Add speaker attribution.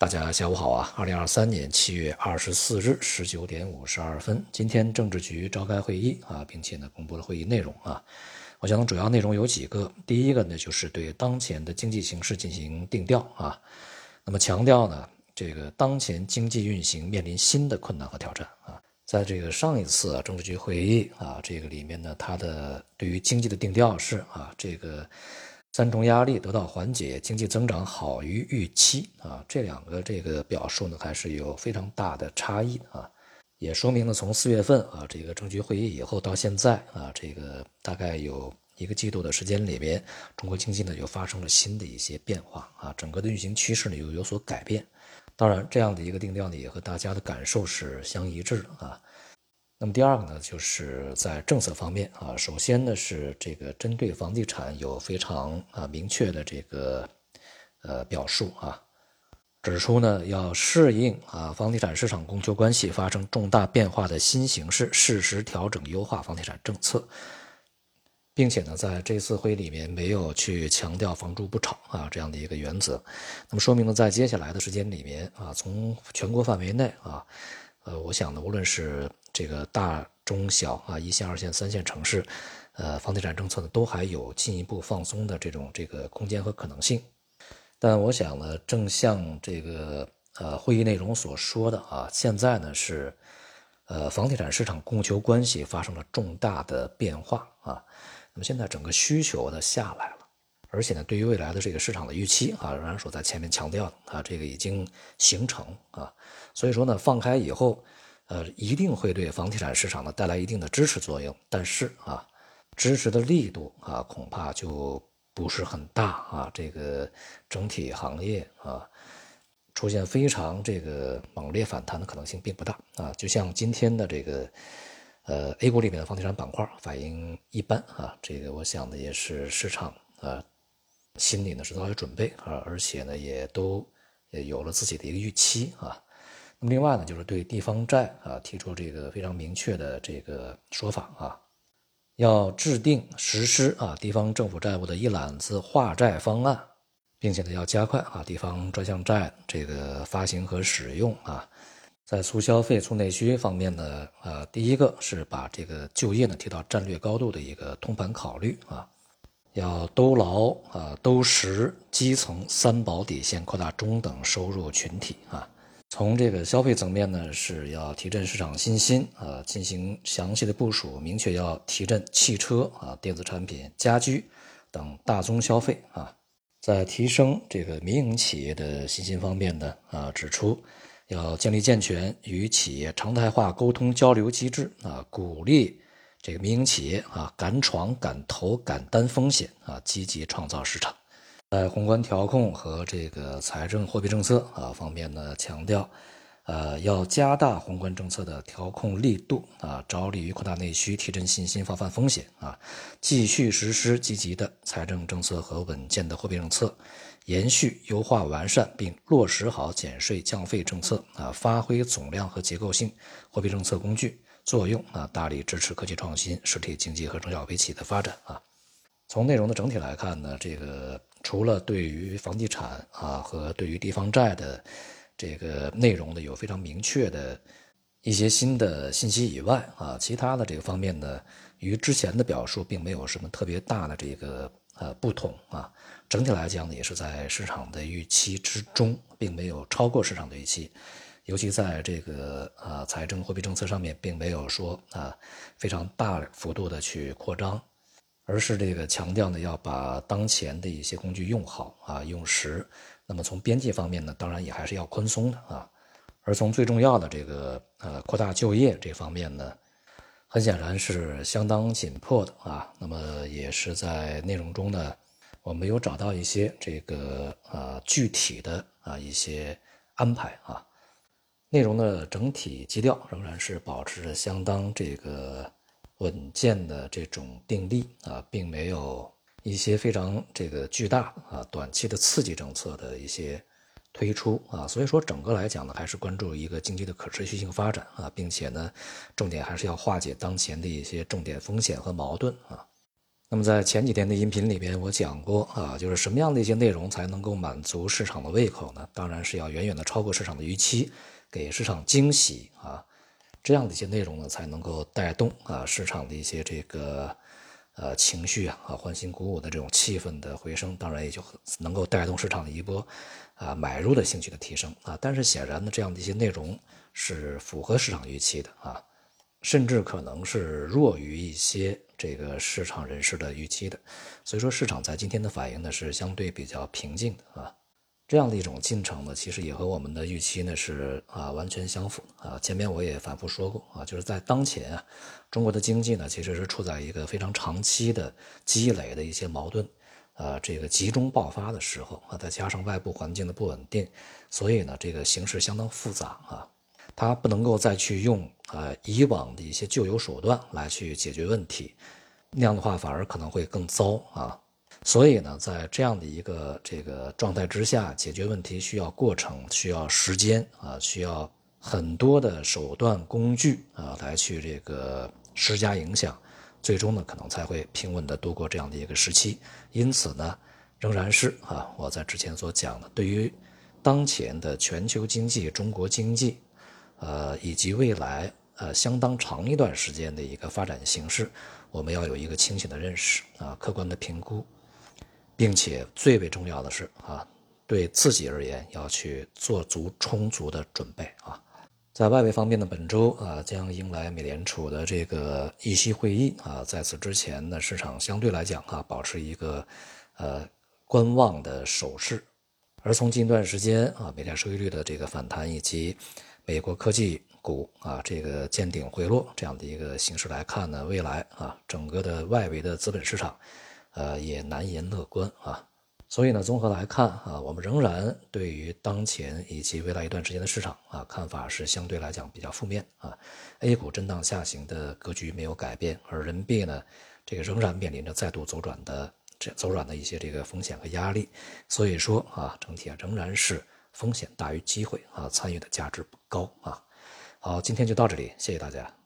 Speaker 1: 大家下午好啊！二零二三年七月二十四日十九点五十二分，今天政治局召开会议啊，并且呢公布了会议内容啊。我想主要内容有几个，第一个呢就是对当前的经济形势进行定调啊，那么强调呢这个当前经济运行面临新的困难和挑战啊。在这个上一次啊政治局会议啊这个里面呢，它的对于经济的定调是啊这个。三重压力得到缓解，经济增长好于预期啊，这两个这个表述呢还是有非常大的差异啊，也说明了从四月份啊这个政局会议以后到现在啊这个大概有一个季度的时间里边，中国经济呢又发生了新的一些变化啊，整个的运行趋势呢又有所改变，当然这样的一个定调呢也和大家的感受是相一致的啊。那么第二个呢，就是在政策方面啊，首先呢是这个针对房地产有非常啊明确的这个呃表述啊，指出呢要适应啊房地产市场供求关系发生重大变化的新形势，适时调整优化房地产政策，并且呢在这次会议里面没有去强调房住不炒啊这样的一个原则，那么说明呢在接下来的时间里面啊，从全国范围内啊，呃，我想呢无论是这个大中小啊，一线、二线、三线城市，呃，房地产政策呢，都还有进一步放松的这种这个空间和可能性。但我想呢，正像这个呃会议内容所说的啊，现在呢是呃房地产市场供求关系发生了重大的变化啊。那么现在整个需求呢下来了，而且呢，对于未来的这个市场的预期啊，仍然说在前面强调啊，这个已经形成啊，所以说呢，放开以后。呃，一定会对房地产市场呢带来一定的支持作用，但是啊，支持的力度啊，恐怕就不是很大啊。这个整体行业啊，出现非常这个猛烈反弹的可能性并不大啊。就像今天的这个呃 A 股里面的房地产板块反应一般啊，这个我想的也是市场啊心里呢是早有准备啊，而且呢也都有了自己的一个预期啊。那么另外呢，就是对地方债啊提出这个非常明确的这个说法啊，要制定实施啊地方政府债务的一揽子化债方案，并且呢要加快啊地方专项债这个发行和使用啊，在促消费、促内需方面呢，呃，第一个是把这个就业呢提到战略高度的一个通盘考虑啊，要兜牢啊兜实基层三保底线，扩大中等收入群体啊。从这个消费层面呢，是要提振市场信心啊，进行详细的部署，明确要提振汽车啊、电子产品、家居等大宗消费啊。在提升这个民营企业的信心方面呢，啊，指出要建立健全与企业常态化沟通交流机制啊，鼓励这个民营企业啊敢闯敢投敢担风险啊，积极创造市场。在宏观调控和这个财政货币政策啊方面呢，强调，呃，要加大宏观政策的调控力度啊，着力于扩大内需、提振信心、防范风险啊，继续实施积极的财政政策和稳健的货币政策，延续优化完善并落实好减税降费政策啊，发挥总量和结构性货币政策工具作用啊，大力支持科技创新、实体经济和中小微企的发展啊。从内容的整体来看呢，这个。除了对于房地产啊和对于地方债的这个内容呢有非常明确的一些新的信息以外啊，其他的这个方面呢，与之前的表述并没有什么特别大的这个呃不同啊。整体来讲呢，也是在市场的预期之中，并没有超过市场的预期。尤其在这个呃财政货币政策上面，并没有说啊非常大幅度的去扩张。而是这个强调呢，要把当前的一些工具用好啊，用实。那么从边际方面呢，当然也还是要宽松的啊。而从最重要的这个呃扩大就业这方面呢，很显然是相当紧迫的啊。那么也是在内容中呢，我们有找到一些这个呃具体的啊一些安排啊。内容的整体基调仍然是保持着相当这个。稳健的这种定力啊，并没有一些非常这个巨大啊短期的刺激政策的一些推出啊，所以说整个来讲呢，还是关注一个经济的可持续性发展啊，并且呢，重点还是要化解当前的一些重点风险和矛盾啊。那么在前几天的音频里边，我讲过啊，就是什么样的一些内容才能够满足市场的胃口呢？当然是要远远的超过市场的预期，给市场惊喜啊，这样的一些内容呢，才能够带动啊市场的一些这个呃情绪啊啊欢欣鼓舞的这种气氛的回升，当然也就能够带动市场的一波啊买入的兴趣的提升啊。但是显然呢，这样的一些内容是符合市场预期的啊。甚至可能是弱于一些这个市场人士的预期的，所以说市场在今天的反应呢是相对比较平静的啊，这样的一种进程呢，其实也和我们的预期呢是啊完全相符啊。前面我也反复说过啊，就是在当前啊，中国的经济呢其实是处在一个非常长期的积累的一些矛盾，呃，这个集中爆发的时候啊，再加上外部环境的不稳定，所以呢这个形势相当复杂啊。它不能够再去用呃以往的一些旧有手段来去解决问题，那样的话反而可能会更糟啊。所以呢，在这样的一个这个状态之下，解决问题需要过程，需要时间啊，需要很多的手段工具啊来去这个施加影响，最终呢可能才会平稳的度过这样的一个时期。因此呢，仍然是啊我在之前所讲的，对于当前的全球经济、中国经济。呃，以及未来呃相当长一段时间的一个发展形势，我们要有一个清醒的认识啊，客观的评估，并且最为重要的是啊，对自己而言要去做足充足的准备啊。在外围方面呢，本周啊将迎来美联储的这个议息会议啊，在此之前呢，市场相对来讲啊，保持一个呃观望的手势，而从近段时间啊，美债收益率的这个反弹以及美国科技股啊，这个见顶回落这样的一个形势来看呢，未来啊，整个的外围的资本市场，呃，也难言乐观啊。所以呢，综合来看啊，我们仍然对于当前以及未来一段时间的市场啊，看法是相对来讲比较负面啊。A 股震荡下行的格局没有改变，而人民币呢，这个仍然面临着再度走转的这走软的一些这个风险和压力。所以说啊，整体啊仍然是。风险大于机会啊，参与的价值不高啊。好，今天就到这里，谢谢大家。